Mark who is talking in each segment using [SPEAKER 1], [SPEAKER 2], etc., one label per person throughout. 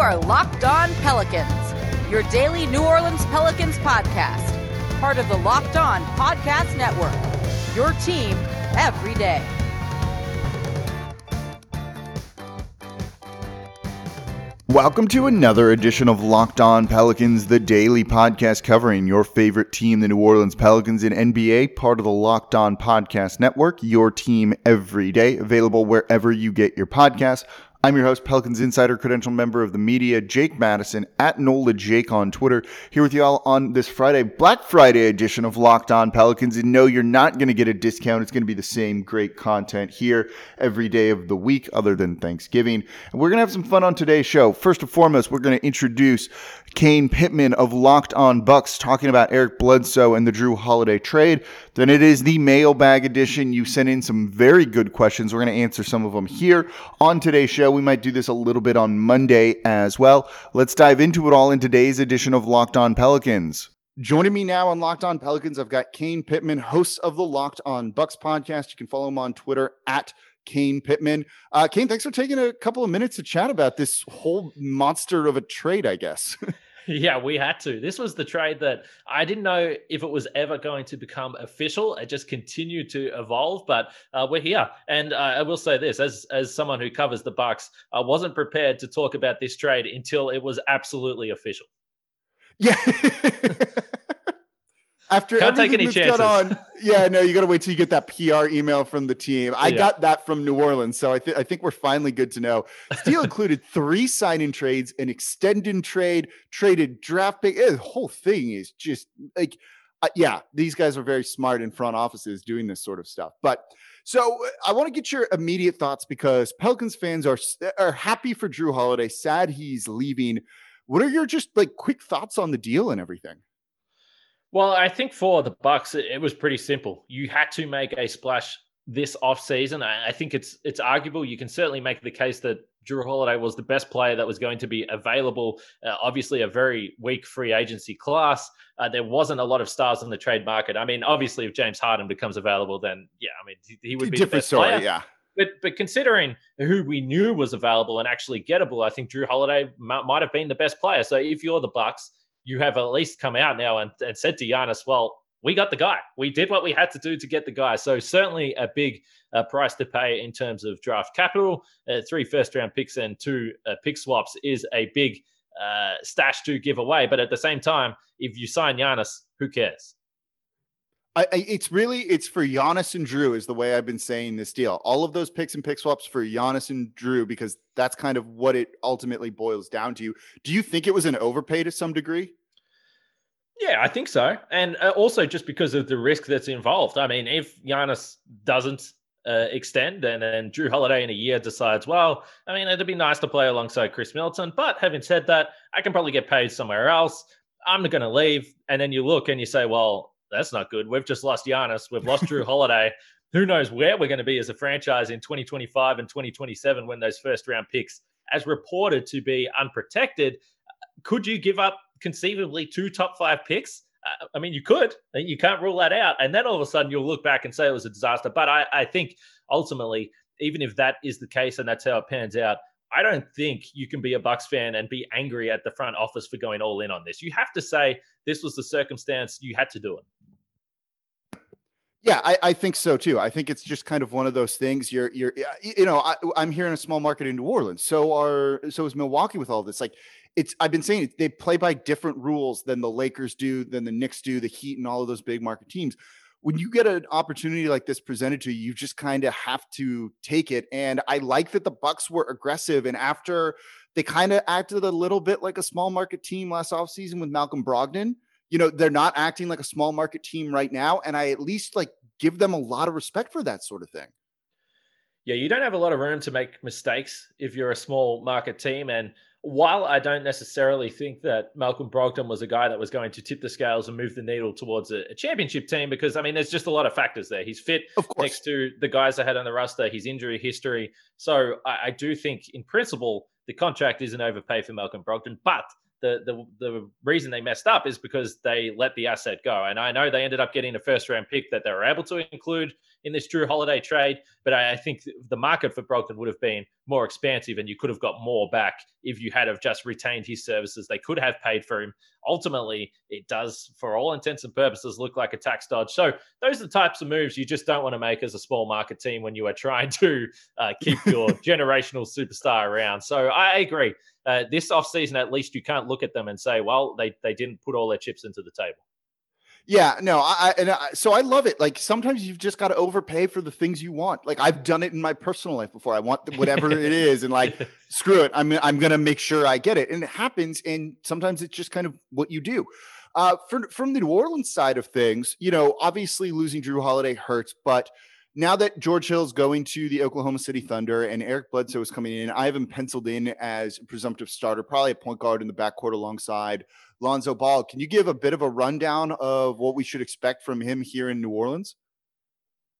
[SPEAKER 1] are Locked On Pelicans, your daily New Orleans Pelicans podcast, part of the Locked On Podcast Network. Your team every day.
[SPEAKER 2] Welcome to another edition of Locked On Pelicans, the daily podcast covering your favorite team, the New Orleans Pelicans in NBA, part of the Locked On Podcast Network, your team every day, available wherever you get your podcasts. I'm your host, Pelicans Insider, credential member of the media, Jake Madison, at NOLA Jake on Twitter, here with y'all on this Friday, Black Friday edition of Locked On Pelicans. And no, you're not going to get a discount. It's going to be the same great content here every day of the week, other than Thanksgiving. And we're going to have some fun on today's show. First and foremost, we're going to introduce Kane Pitman of Locked On Bucks talking about Eric Bledsoe and the Jrue Holiday trade. Then it is the mailbag edition. You sent in some very good questions. We're going to answer some of them here on today's show. We might do this a little bit on Monday as well. Let's dive into it all in today's edition of Locked On Pelicans. Joining me now on Locked On Pelicans, I've got Kane Pitman, host of the Locked On Bucks podcast. You can follow him on Twitter at Kane Pitman. Uh, Kane, thanks for taking a couple of minutes to chat about this whole monster of a trade, I guess.
[SPEAKER 3] Yeah, we had to. This was the trade that I didn't know if it was ever going to become official. It just continued to evolve, but uh, we're here. And uh, I will say this: as as someone who covers the Bucks, I wasn't prepared to talk about this trade until it was absolutely official.
[SPEAKER 2] Yeah. After
[SPEAKER 3] Can't take any chances.
[SPEAKER 2] On, yeah, no, you got to wait till you get that PR email from the team. I yeah. got that from New Orleans, so I, th- I think we're finally good to know. Steele included three signing trades, an extended trade, traded draft pick. The whole thing is just like, uh, yeah, these guys are very smart in front offices doing this sort of stuff. But so uh, I want to get your immediate thoughts because Pelicans fans are are happy for Jrue Holiday, sad he's leaving. What are your just like quick thoughts on the deal and everything?
[SPEAKER 3] Well, I think for the Bucks, it, was pretty simple. You had to make a splash this offseason. I, I think it's it's arguable. You can certainly make the case that Jrue Holiday was the best player that was going to be available. Uh, obviously, a very weak free agency class. Uh, there wasn't a lot of stars in the trade market. I mean, obviously, if James Harden becomes available, then yeah, I mean, he, he would be
[SPEAKER 2] different story. Player. Yeah.
[SPEAKER 3] But, but considering who we knew was available and actually gettable, I think Jrue Holiday m- might have been the best player. So if you're the Bucks, you have at least come out now and, and said to Giannis, well, we got the guy. We did what we had to do to get the guy. So certainly a big uh, price to pay in terms of draft capital. Uh, three first round picks and two uh, pick swaps is a big uh, stash to give away. But at the same time, if you sign Giannis, who cares?
[SPEAKER 2] I, I, it's really it's for Giannis and Jrue is the way I've been saying this deal. All of those picks and pick swaps for Giannis and Jrue because that's kind of what it ultimately boils down to. Do you think it was an overpay to some degree?
[SPEAKER 3] Yeah, I think so, and uh, also just because of the risk that's involved. I mean, if Giannis doesn't uh, extend and then Jrue Holiday in a year decides, well, I mean, it'd be nice to play alongside Khris Middleton, but having said that, I can probably get paid somewhere else. I'm not going to leave, and then you look and you say, well, that's not good. We've just lost Giannis. We've lost Jrue Holiday. Who knows where we're going to be as a franchise in 2025 and 2027 when those first round picks, as reported to be unprotected, could you give up conceivably two top five picks? Uh, I mean, you could. You can't rule that out. And then all of a sudden you'll look back and say it was a disaster. But I, I think ultimately, even if that is the case and that's how it pans out, I don't think you can be a Bucks fan and be angry at the front office for going all in on this. You have to say this was the circumstance you had to do it.
[SPEAKER 2] Yeah, I, I, think so too. I think it's just kind of one of those things. You're, you're, you know, I, am here in a small market in New Orleans. So are, so is Milwaukee with all this. Like, it's. I've been saying they play by different rules than the Lakers do, than the Knicks do, the Heat, and all of those big market teams. When you get an opportunity like this presented to you, you just kind of have to take it. And I like that the Bucks were aggressive, and after they kind of acted a little bit like a small market team last offseason with Malcolm Brogdon you know, they're not acting like a small market team right now. And I at least like give them a lot of respect for that sort of thing.
[SPEAKER 3] Yeah, you don't have a lot of room to make mistakes if you're a small market team. And while I don't necessarily think that Malcolm Brogdon was a guy that was going to tip the scales and move the needle towards a, championship team, because I mean, there's just a lot of factors there. He's fit next to the guys I had on the roster, his injury history. So I, I do think, in principle, the contract is an overpay for Malcolm Brogdon, but the the the reason they messed up is because they let the asset go. And I know they ended up getting a first round pick that they were able to include in this Jrue Holiday trade, but I, I think the market for Brogdon would have been more expansive and you could have got more back if you had have just retained his services. They could have paid for him. Ultimately, it does, for all intents and purposes, look like a tax dodge. So those are the types of moves you just don't want to make as a small market team when you are trying to uh, keep your generational superstar around. So I agree. Uh, this offseason, at least you can't look at them and say, well, they, they didn't put all their chips into the table.
[SPEAKER 2] Yeah, no, I and I, so I love it. Like sometimes you've just got to overpay for the things you want. Like I've done it in my personal life before. I want whatever it is, and like screw it, I'm I'm gonna make sure I get it. And it happens, and sometimes it's just kind of what you do. Uh, for, from the New Orleans side of things, you know, obviously losing Jrue Holiday hurts, but now that George Hill's going to the Oklahoma City Thunder and Eric Bledsoe is coming in, I have him penciled in as a presumptive starter, probably a point guard in the backcourt alongside Lonzo Ball. Can you give a bit of a rundown of what we should expect from him here in New Orleans?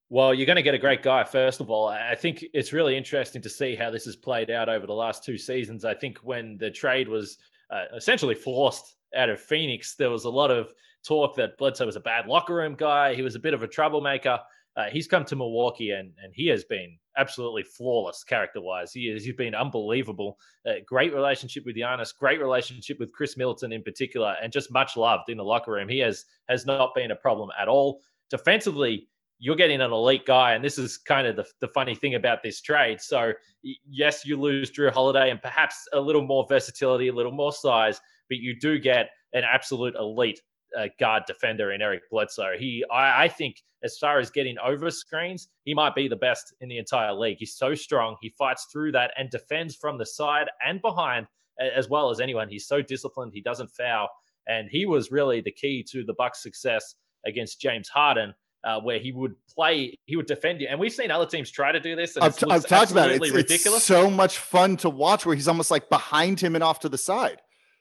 [SPEAKER 3] Well, you're going to get a great guy, first of all. I think it's really interesting to see how this has played out over the last two seasons. I think when the trade was uh, essentially forced out of Phoenix, there was a lot of talk that Bledsoe was a bad locker room guy. He was a bit of a troublemaker. Uh, he's come to Milwaukee and and he has been absolutely flawless character wise. He has he's been unbelievable. Uh, great relationship with Giannis, great relationship with Khris Middleton in particular, and just much loved in the locker room. He has has not been a problem at all. Defensively, you're getting an elite guy, and this is kind of the, the funny thing about this trade. So yes, you lose Jrue Holiday and perhaps a little more versatility, a little more size, but you do get an absolute elite uh, guard defender in Eric Bledsoe. He, I, I, think, as far as getting over screens, he might be the best in the entire league. He's so strong. He fights through that and defends from the side and behind as well as anyone. He's so disciplined. He doesn't foul, and he was really the key to the Bucks' success against James Harden. Uh, where he would play, he would defend you, and we've seen other teams try to do this. And
[SPEAKER 2] I've, I've talked about it. It's, ridiculous. It's so much fun to watch, where he's almost like behind him and off to the side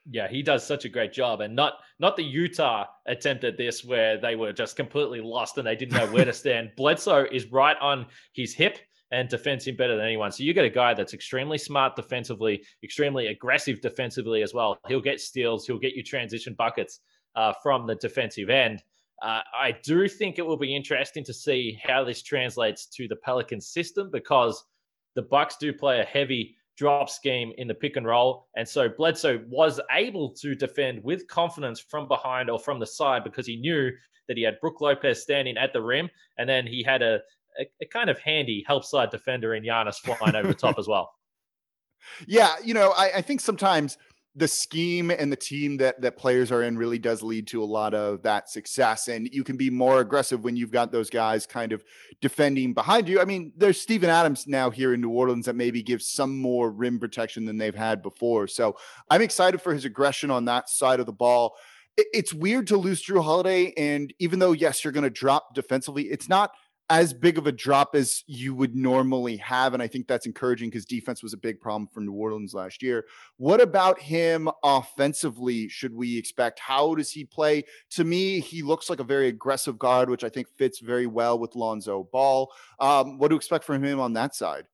[SPEAKER 3] yeah, he does such a great job, and not not the Utah attempt at this where they were just completely lost and they didn't know where to stand. Bledsoe is right on his hip and defends him better than anyone. So you get a guy that's extremely smart defensively, extremely aggressive defensively as well. He'll get steals, he'll get you transition buckets uh, from the defensive end. Uh, I do think it will be interesting to see how this translates to the Pelicans system because the Bucks do play a heavy drop scheme in the pick and roll. And so Bledsoe was able to defend with confidence from behind or from the side because he knew that he had Brook Lopez standing at the rim. And then he had a, a, a kind of handy help side defender in Giannis flying over the top as well.
[SPEAKER 2] Yeah, you know, I, I think sometimes – the scheme and the team that that players are in really does lead to a lot of that success and you can be more aggressive when you've got those guys kind of defending behind you. I mean there's Steven Adams now here in New Orleans that maybe gives some more rim protection than they've had before. So i'm excited for his aggression on that side of the ball. It's weird to lose Jrue Holiday and even though yes you're going to drop defensively it's not as big of a drop as you would normally have. And I think that's encouraging because defense was a big problem for New Orleans last year. What about him offensively? Should we expect? How does he play? To me, he looks like a very aggressive guard, which I think fits very well with Lonzo Ball. Um, what do you expect from him on that side?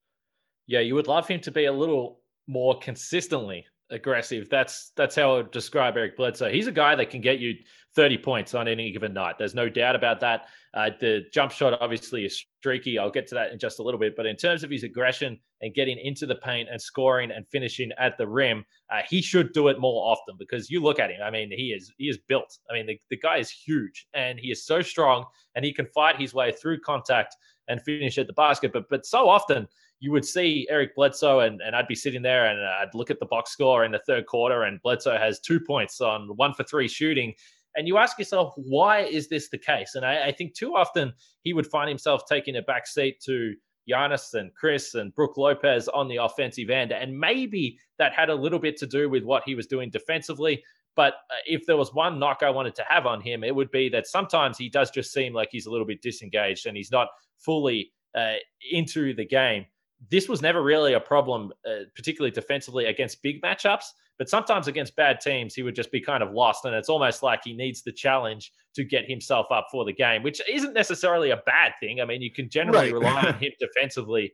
[SPEAKER 3] Yeah, you would love him to be a little more consistently aggressive. That's that's how I would describe Eric Bledsoe. He's a guy that can get you 30 points on any given night. There's no doubt about that. Uh, the jump shot obviously is streaky. I'll get to that in just a little bit. But in terms of his aggression and getting into the paint and scoring and finishing at the rim, uh, he should do it more often because you look at him. I mean, he is he is built. I mean, the, the guy is huge and he is so strong and he can fight his way through contact and finish at the basket. But but so often you would see Eric Bledsoe and, and I'd be sitting there and I'd look at the box score in the third quarter and Bledsoe has two points on one for three shooting and you ask yourself, why is this the case? And I, I think too often he would find himself taking a back seat to Giannis and Khris and Brook Lopez on the offensive end. And maybe that had a little bit to do with what he was doing defensively. But uh, if there was one knock I wanted to have on him, it would be that sometimes he does just seem like he's a little bit disengaged and he's not fully uh, into the game. This was never really a problem, uh, particularly defensively against big matchups. But sometimes against bad teams, he would just be kind of lost. And it's almost like he needs the challenge to get himself up for the game, which isn't necessarily a bad thing. I mean, you can generally right. rely on him defensively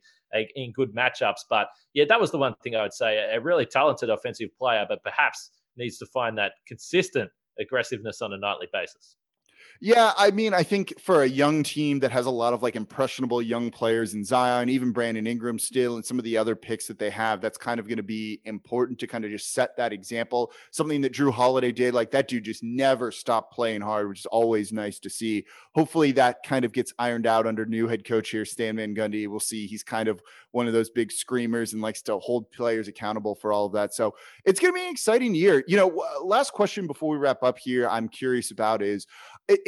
[SPEAKER 3] in good matchups. But yeah, that was the one thing I would say. A really talented offensive player, but perhaps needs to find that consistent aggressiveness on a nightly basis.
[SPEAKER 2] Yeah, I mean, I think for a young team that has a lot of like impressionable young players in Zion, even Brandon Ingram still, and some of the other picks that they have, that's kind of going to be important to kind of just set that example. Something that Jrue Holiday did, like that dude just never stopped playing hard, which is always nice to see. Hopefully that kind of gets ironed out under new head coach here, Stan Van Gundy. We'll see. He's kind of one of those big screamers and likes to hold players accountable for all of that. So it's going to be an exciting year. You know, last question before we wrap up here, I'm curious about is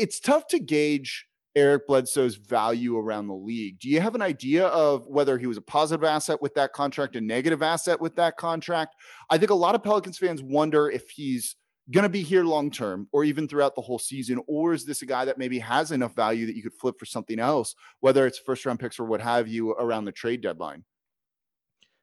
[SPEAKER 2] it's tough to gauge Eric Bledsoe's value around the league. Do you have an idea of whether he was a positive asset with that contract, a negative asset with that contract? I think a lot of Pelicans fans wonder if he's going to be here long term or even throughout the whole season, or is this a guy that maybe has enough value that you could flip for something else, whether it's first round picks or what have you around the trade deadline?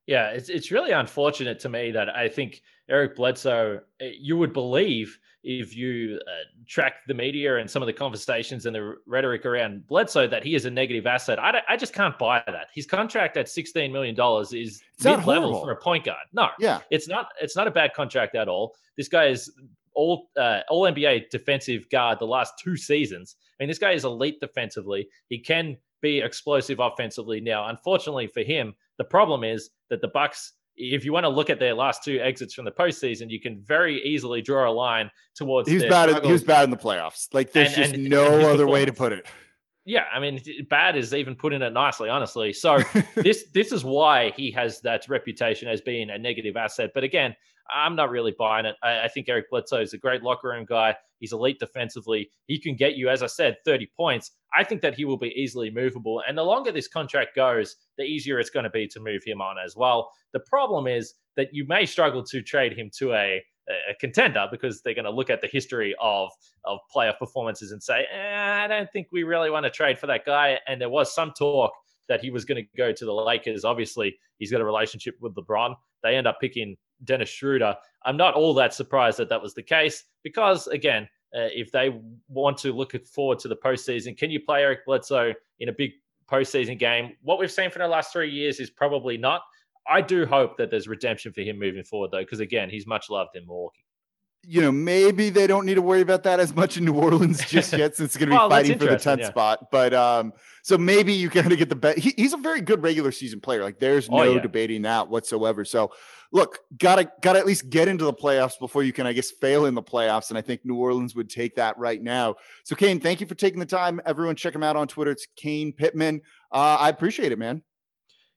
[SPEAKER 3] Yeah, it's it's really unfortunate to me that I think Eric Bledsoe, eh, you would believe if you uh, track the media and some of the conversations and the rhetoric around Bledsoe that he is a negative asset. I, I just can't buy that. His contract at $16 million is mid level for a point guard. No,
[SPEAKER 2] yeah,
[SPEAKER 3] it's not. It's not a bad contract at all. This guy is all uh, all NBA defensive guard the last two seasons. I mean, this guy is elite defensively. He can be explosive offensively. Now, unfortunately for him, the problem is that the Bucks if you want to look at their last two exits from the postseason, you can very easily draw a line towards.
[SPEAKER 2] He was bad. In, he was bad in the playoffs. Like there's and, just and, no and other way to put it.
[SPEAKER 3] Yeah, I mean, bad is even putting it nicely, honestly. So this this is why he has that reputation as being a negative asset. But again, I'm not really buying it. I, I think Eric Bledsoe is a great locker room guy. He's elite defensively. He can get you, as I said, 30 points. I think that he will be easily movable. And the longer this contract goes, the easier it's going to be to move him on as well. The problem is that you may struggle to trade him to a, a contender because they're going to look at the history of, of playoff performances and say, eh, I don't think we really want to trade for that guy. And there was some talk that he was going to go to the Lakers. Obviously, he's got a relationship with LeBron. They end up picking Dennis Schroeder. I'm not all that surprised that that was the case because, again, uh, if they want to look forward to the postseason, can you play Eric Bledsoe in a big postseason game? What we've seen for the last three years is probably not. I do hope that there's redemption for him moving forward, though, because again, he's much loved in Milwaukee
[SPEAKER 2] you know, maybe they don't need to worry about that as much in New Orleans just yet, since it's going to be fighting for the 10th yeah. spot. But um, so maybe you kind of get the bet. He, he's a very good regular season player. Like there's oh, no oh, yeah. debating that whatsoever. So look, gotta gotta at least get into the playoffs before you can, I guess, fail in the playoffs. And I think New Orleans would take that right now. So Kane, thank you for taking the time. Everyone, check him out on Twitter. It's Kane Pitman. Uh, I appreciate it, man.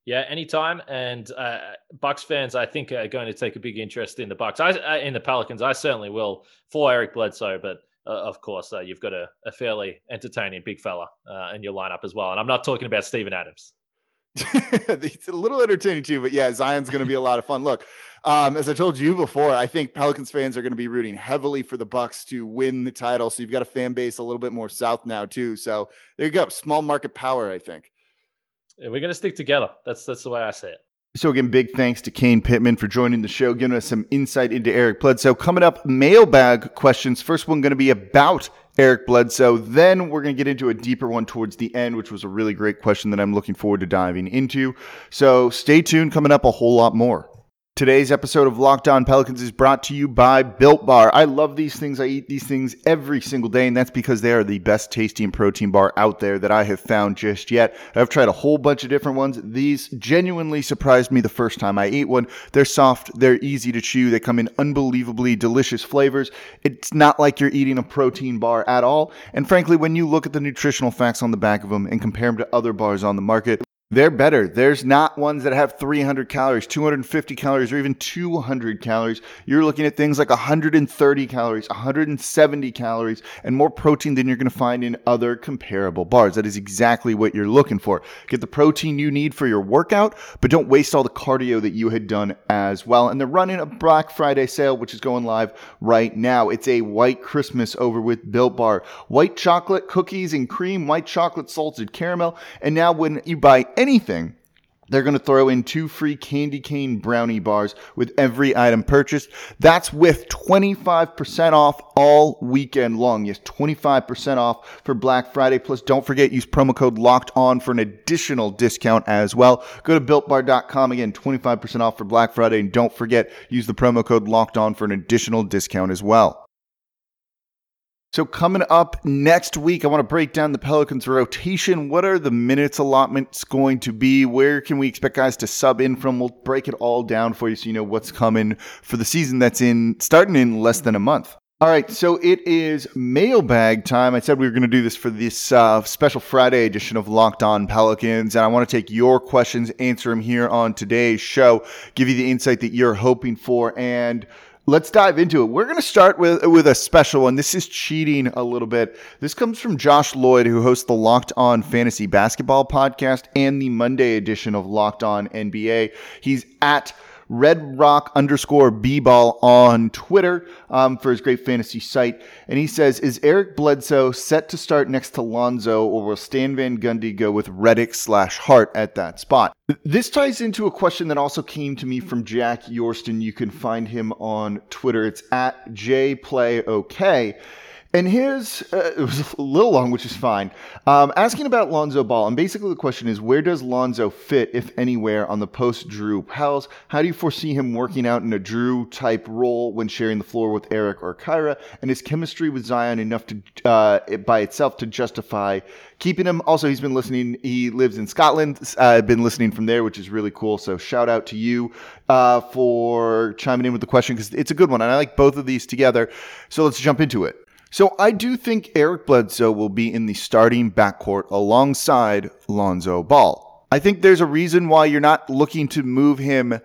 [SPEAKER 3] Yeah, anytime. And uh, Bucks fans, I think, are going to take a big interest in the Bucks. I uh, in the Pelicans. I certainly will for Eric Bledsoe, but uh, of course, uh, you've got a, a, fairly entertaining big fella uh, in your lineup as well. And I'm not talking about Steven Adams.
[SPEAKER 2] it's a little entertaining too, but yeah, Zion's going to be a lot of fun. Look, um, as I told you before, I think Pelicans fans are going to be rooting heavily for the Bucks to win the title. So you've got a fan base a little bit more south now too. So there you go, small market power. I think.
[SPEAKER 3] We're going to stick together. That's that's the way I say it.
[SPEAKER 2] So again, big thanks to Kane Pitman for joining the show, giving us some insight into Eric Bledsoe. Coming up, mailbag questions. First one going to be about Eric Bledsoe. Then we're going to get into a deeper one towards the end, which was a really great question that I'm looking forward to diving into. So stay tuned. Coming up, a whole lot more. Today's episode of Locked On Pelicans is brought to you by Built Bar. I love these things. I eat these things every single day, and that's because they are the best tasting protein bar out there that I have found just yet. I've tried a whole bunch of different ones. These genuinely surprised me the first time I ate one. They're soft, they're easy to chew, they come in unbelievably delicious flavors. It's not like you're eating a protein bar at all. And frankly, when you look at the nutritional facts on the back of them and compare them to other bars on the market, they're better. There's not ones that have 300 calories, 250 calories, or even 200 calories. You're looking at things like 130 calories, 170 calories, and more protein than you're going to find in other comparable bars. That is exactly what you're looking for. Get the protein you need for your workout, but don't waste all the cardio that you had done as well. And they're running a Black Friday sale, which is going live right now. It's a white Christmas over with Built Bar. White chocolate cookies and cream, white chocolate salted caramel. And now when you buy anything, they're going to throw in two free candy cane brownie bars with every item purchased. That's with 25% off all weekend long. Yes, 25% off for Black Friday. Plus, don't forget, use promo code locked on for an additional discount as well. Go to builtbar.com again, 25% off for Black Friday. And don't forget, use the promo code locked on for an additional discount as well. So, coming up next week, I want to break down the Pelicans rotation. What are the minutes allotments going to be? Where can we expect guys to sub in from? We'll break it all down for you so you know what's coming for the season that's in starting in less than a month. All right, so it is mailbag time. I said we were going to do this for this uh, special Friday edition of Locked On Pelicans, and I want to take your questions, answer them here on today's show, give you the insight that you're hoping for, and Let's dive into it. We're going to start with with a special one. This is cheating a little bit. This comes from Josh Lloyd, who hosts the Locked On Fantasy Basketball podcast and the Monday edition of Locked On NBA. He's at Red Rock underscore B ball on Twitter um, for his great fantasy site. And he says, Is Eric Bledsoe set to start next to Lonzo, or will Stan Van Gundy go with Redick slash Hart at that spot? This ties into a question that also came to me from Jack Yorston. You can find him on Twitter. It's at JPlayOK. And his, uh, it was a little long, which is fine. Um, asking about Lonzo Ball, and basically the question is, where does Lonzo fit, if anywhere, on the post Jrue Pels? How do you foresee him working out in a Jrue type role when sharing the floor with Eric or Kira? And is chemistry with Zion enough to, uh, by itself to justify keeping him? Also, he's been listening. He lives in Scotland. Uh, I've been listening from there, which is really cool. So shout out to you uh, for chiming in with the question because it's a good one, and I like both of these together. So let's jump into it. So I do think Eric Bledsoe will be in the starting backcourt alongside Lonzo Ball. I think there's a reason why you're not looking to move him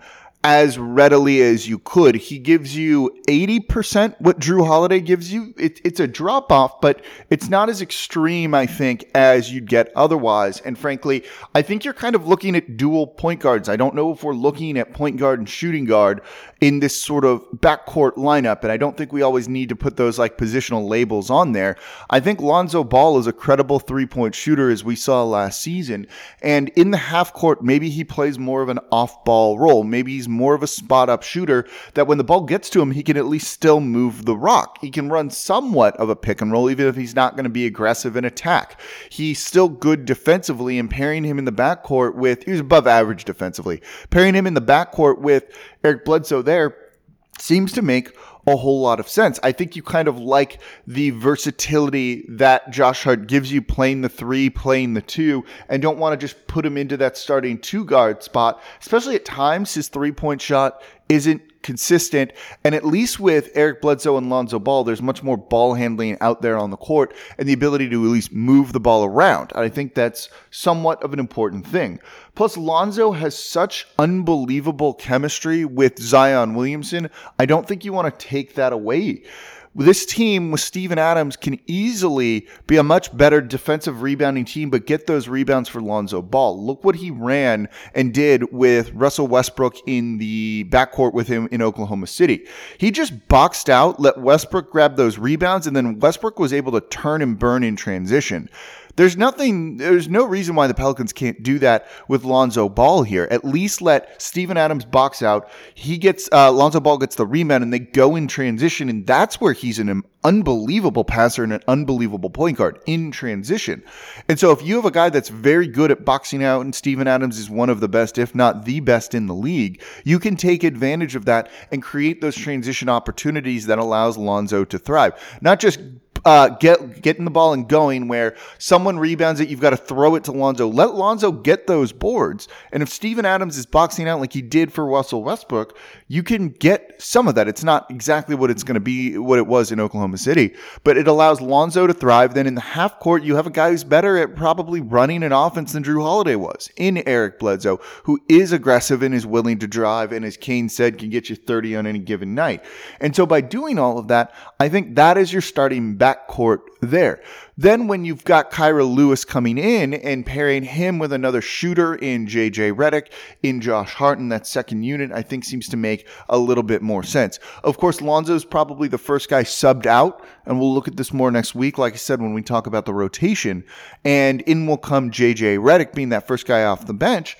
[SPEAKER 2] as readily as you could. He gives you 80% what Jrue Holiday gives you. It, it's a drop off, but it's not as extreme, I think, as you'd get otherwise. And frankly, I think you're kind of looking at dual point guards. I don't know if we're looking at point guard and shooting guard in this sort of backcourt lineup. And I don't think we always need to put those like positional labels on there. I think Lonzo Ball is a credible three point shooter as we saw last season. And in the half court, maybe he plays more of an off ball role. Maybe he's more of a spot up shooter that when the ball gets to him, he can at least still move the rock. He can run somewhat of a pick and roll, even if he's not going to be aggressive in attack. He's still good defensively, and pairing him in the backcourt with, he was above average defensively. Pairing him in the backcourt with Eric Bledsoe there seems to make a whole lot of sense. I think you kind of like the versatility that Josh Hart gives you playing the three, playing the two, and don't want to just put him into that starting two guard spot, especially at times his three point shot isn't consistent. And at least with Eric Bledsoe and Lonzo Ball, there's much more ball handling out there on the court and the ability to at least move the ball around. I think that's somewhat of an important thing. Plus, Lonzo has such unbelievable chemistry with Zion Williamson. I don't think you want to take that away this team with Steven Adams can easily be a much better defensive rebounding team, but get those rebounds for Lonzo Ball. Look what he ran and did with Russell Westbrook in the backcourt with him in Oklahoma City. He just boxed out, let Westbrook grab those rebounds, and then Westbrook was able to turn and burn in transition. There's nothing, there's no reason why the Pelicans can't do that with Lonzo Ball here. At least let Steven Adams box out. He gets, uh, Lonzo Ball gets the rebound and they go in transition. And that's where he's an unbelievable passer and an unbelievable point guard in transition. And so if you have a guy that's very good at boxing out and Steven Adams is one of the best, if not the best in the league, you can take advantage of that and create those transition opportunities that allows Lonzo to thrive. Not just uh, get getting the ball and going where someone rebounds it, you've got to throw it to Lonzo. Let Lonzo get those boards. And if Steven Adams is boxing out like he did for Russell Westbrook, you can get some of that. It's not exactly what it's going to be, what it was in Oklahoma City, but it allows Lonzo to thrive. Then in the half court, you have a guy who's better at probably running an offense than Jrue Holiday was in Eric Bledsoe, who is aggressive and is willing to drive. And as Kane said, can get you 30 on any given night. And so by doing all of that, I think that is your starting back backcourt there. Then when you've got Kira Lewis coming in and pairing him with another shooter in JJ Redick, in Josh Harton, that second unit, I think seems to make a little bit more sense. Of course, Lonzo's probably the first guy subbed out, and we'll look at this more next week, like I said, when we talk about the rotation. And in will come JJ Redick being that first guy off the bench.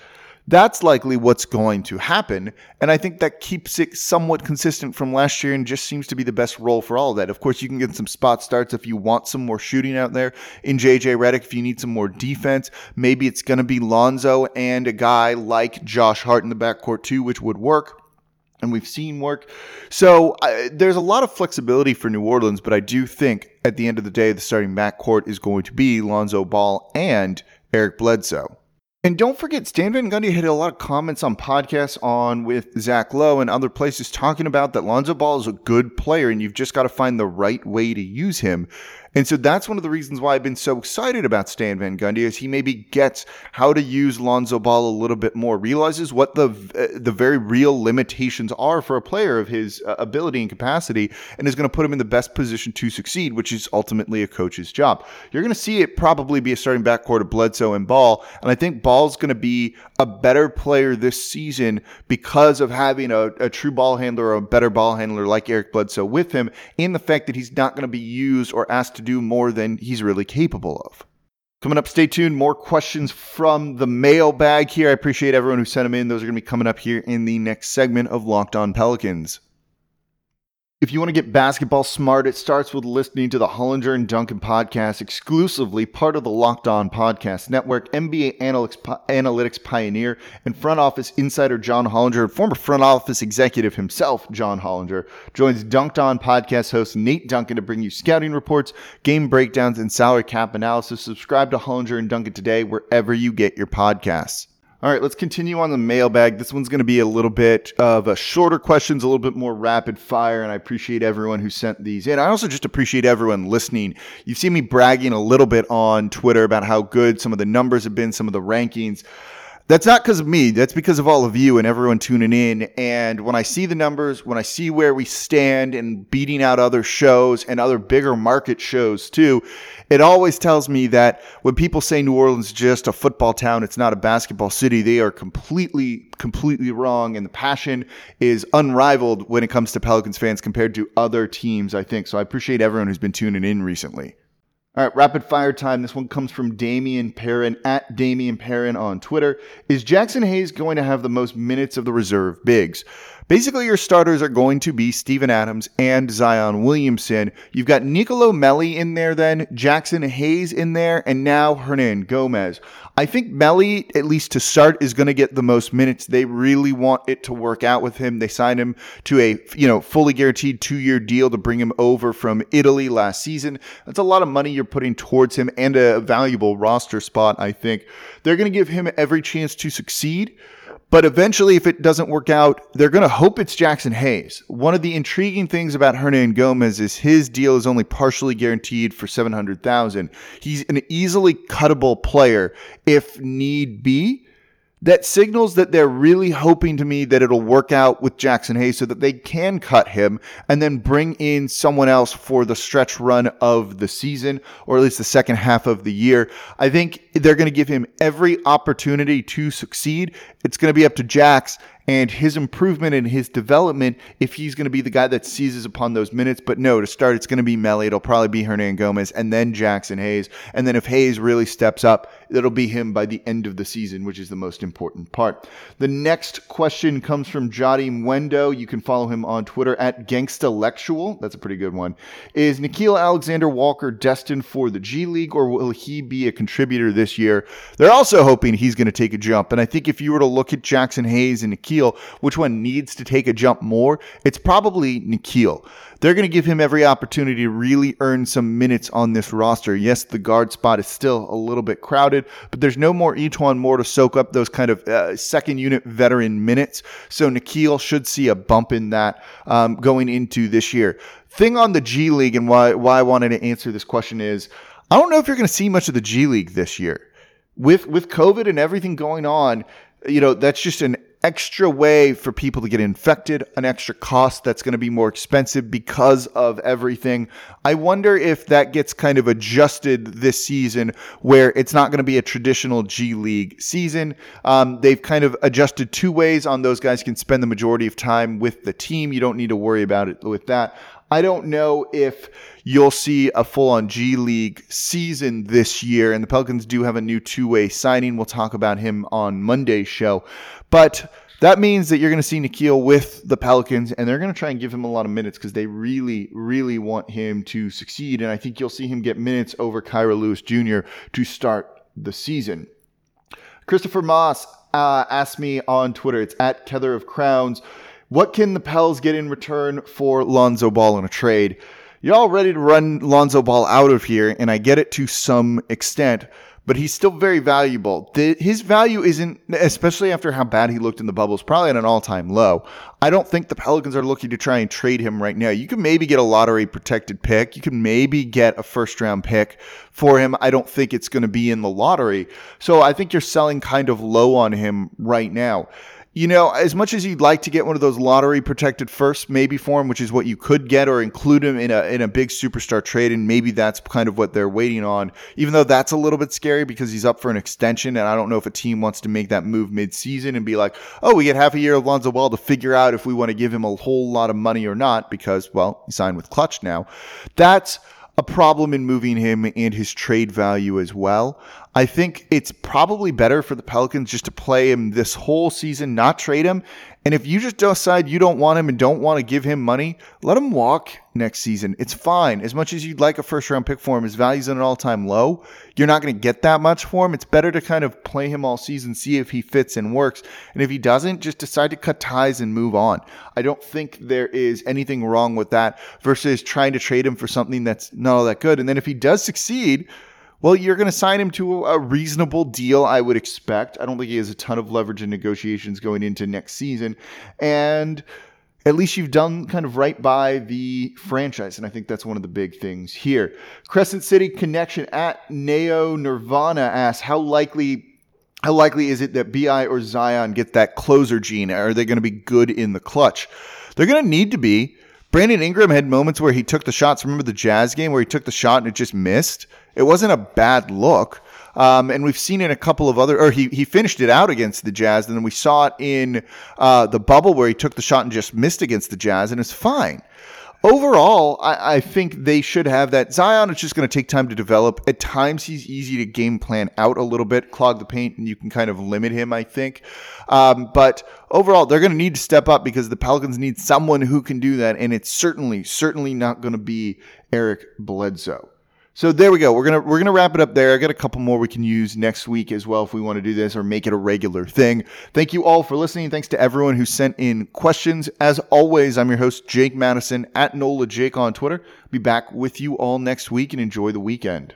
[SPEAKER 2] That's likely what's going to happen. And I think that keeps it somewhat consistent from last year and just seems to be the best role for all of that. Of course, you can get some spot starts if you want some more shooting out there in JJ Redick. If you need some more defense, maybe it's going to be Lonzo and a guy like Josh Hart in the backcourt too, which would work. and we've seen work. So uh, there's a lot of flexibility for New Orleans, but I do think at the end of the day, the starting backcourt is going to be Lonzo Ball and Eric Bledsoe. And don't forget, Stan Van Gundy had a lot of comments on podcasts on with Zach Lowe and other places talking about that Lonzo Ball is a good player and you've just got to find the right way to use him. And so that's one of the reasons why I've been so excited about Stan Van Gundy is he maybe gets how to use Lonzo Ball a little bit more, realizes what the uh, the very real limitations are for a player of his uh, ability and capacity, and is going to put him in the best position to succeed, which is ultimately a coach's job. You're going to see it probably be a starting backcourt of Bledsoe and Ball, and I think Ball's going to be a better player this season because of having a, a true ball handler or a better ball handler like Eric Bledsoe with him, and the fact that he's not going to be used or asked to do more than he's really capable of. Coming up, stay tuned. More questions from the mailbag here. I appreciate everyone who sent them in. Those are going to be coming up here in the next segment of Locked On Pelicans. If you want to get basketball smart, it starts with listening to the Hollinger and Duncan podcast, exclusively part of the Locked On Podcast Network. NBA analytics, analytics pioneer and front office insider John Hollinger, former front office executive himself, John Hollinger, joins Dunked On podcast host Nate Duncan to bring you scouting reports, game breakdowns, and salary cap analysis. Subscribe to Hollinger and Duncan today, wherever you get your podcasts. All right, let's continue on the mailbag. This one's going to be a little bit of a shorter questions, a little bit more rapid fire, and I appreciate everyone who sent these in. I also just appreciate everyone listening. You've seen me bragging a little bit on Twitter about how good some of the numbers have been, some of the rankings. That's not because of me. That's because of all of you and everyone tuning in. And when I see the numbers, when I see where we stand and beating out other shows and other bigger market shows too, it always tells me that when people say New Orleans is just a football town, it's not a basketball city, they are completely, completely wrong. And the passion is unrivaled when it comes to Pelicans fans compared to other teams, I think. So I appreciate everyone who's been tuning in recently. All right, rapid fire time. This one comes from Damian Perrin at Damian Perrin on Twitter. Is Jaxson Hayes going to have the most minutes of the reserve bigs? Basically, your starters are going to be Steven Adams and Zion Williamson. You've got Nicolo Melli in there, then Jaxson Hayes in there, and now Hernangómez. I think Melli, at least to start, is going to get the most minutes. They really want it to work out with him. They signed him to a you know fully guaranteed two year deal to bring him over from Italy last season. That's a lot of money you're putting towards him and a valuable roster spot. I think they're going to give him every chance to succeed. But eventually, if it doesn't work out, they're going to hope it's Jaxson Hayes. One of the intriguing things about Hernangómez is his deal is only partially guaranteed for 700,000. He's an easily cuttable player if need be that signals that they're really hoping to me that it'll work out with Jaxson Hayes so that they can cut him and then bring in someone else for the stretch run of the season or at least the second half of the year. I think they're going to give him every opportunity to succeed. It's going to be up to Jax and his improvement and his development if he's going to be the guy that seizes upon those minutes. But no, to start, it's going to be Melli. It'll probably be Hernangómez and then Jaxson Hayes. And then if Hayes really steps up, it'll be him by the end of the season, which is the most important part. The next question comes from Jody Mwendo. You can follow him on Twitter at Gangstalectual. That's a pretty good one. Is Nickeil Alexander Walker destined for the G League or will he be a contributor this year? They're also hoping he's going to take a jump. And I think if you were to look at Jaxson Hayes and Nickeil, which one needs to take a jump more? It's probably Nickeil. They're going to give him every opportunity to really earn some minutes on this roster. Yes, the guard spot is still a little bit crowded, but there's no more E'Twaun Moore to soak up those kind of uh, second unit veteran minutes. So Nickeil should see a bump in that um, going into this year. Thing on the G League and why why I wanted to answer this question is I don't know if you're going to see much of the G League this year. With with COVID and everything going on, you know, that's just an extra way for people to get infected, an extra cost that's going to be more expensive because of everything. I wonder if that gets kind of adjusted this season where it's not going to be a traditional G League season. Um, they've kind of adjusted two ways on those guys can spend the majority of time with the team. You don't need to worry about it with that. I don't know if you'll see a full on G League season this year. And the Pelicans do have a new two way signing. We'll talk about him on Monday's show. But that means that you're going to see Nickeil with the Pelicans, and they're going to try and give him a lot of minutes because they really, really want him to succeed. And I think you'll see him get minutes over Kira Lewis Jr. to start the season. Christopher Moss uh, asked me on Twitter, it's at Tether of Crowns What can the Pels get in return for Lonzo Ball in a trade? You're all ready to run Lonzo Ball out of here, and I get it to some extent but he's still very valuable. The, his value isn't, especially after how bad he looked in the bubbles, probably at an all time low. I don't think the Pelicans are looking to try and trade him right now. You can maybe get a lottery protected pick. You can maybe get a first round pick for him. I don't think it's going to be in the lottery. So I think you're selling kind of low on him right now you know, as much as you'd like to get one of those lottery protected first, maybe for him, which is what you could get, or include him in a in a big superstar trade, and maybe that's kind of what they're waiting on. Even though that's a little bit scary because he's up for an extension, and I don't know if a team wants to make that move mid-season and be like, oh, we get half a year of Lonzo Ball to figure out if we want to give him a whole lot of money or not, because well, he signed with Clutch now. That's a problem in moving him and his trade value as well. I think it's probably better for the Pelicans just to play him this whole season, not trade him. And if you just decide you don't want him and don't want to give him money, let him walk next season. It's fine. As much as you'd like a first round pick for him, his value's at an all time low. You're not going to get that much for him. It's better to kind of play him all season, see if he fits and works. And if he doesn't, just decide to cut ties and move on. I don't think there is anything wrong with that versus trying to trade him for something that's not all that good. And then if he does succeed, well, you're going to sign him to a reasonable deal, I would expect. I don't think he has a ton of leverage in negotiations going into next season. And at least you've done kind of right by the franchise. And I think that's one of the big things here. Crescent City Connection at Neo Nirvana asks, how likely how likely is it that BI or Zion get that closer gene? Are they going to be good in the clutch? They're going to need to be. Brandon Ingram had moments where he took the shots. Remember the Jazz game where he took the shot and it just missed? It wasn't a bad look. Um, and we've seen in a couple of other, or he, he finished it out against the Jazz. And then we saw it in uh, the bubble where he took the shot and just missed against the Jazz, and it's fine. Overall, I, I think they should have that. Zion is just going to take time to develop. At times, he's easy to game plan out a little bit, clog the paint, and you can kind of limit him, I think. Um, but overall, they're going to need to step up because the Pelicans need someone who can do that. And it's certainly, certainly not going to be Eric Bledsoe. So there we go. We're gonna we're gonna wrap it up there. I got a couple more we can use next week as well if we want to do this or make it a regular thing. Thank you all for listening. Thanks to everyone who sent in questions. As always, I'm your host Jake Madison at Nola Jake on Twitter. Be back with you all next week and enjoy the weekend.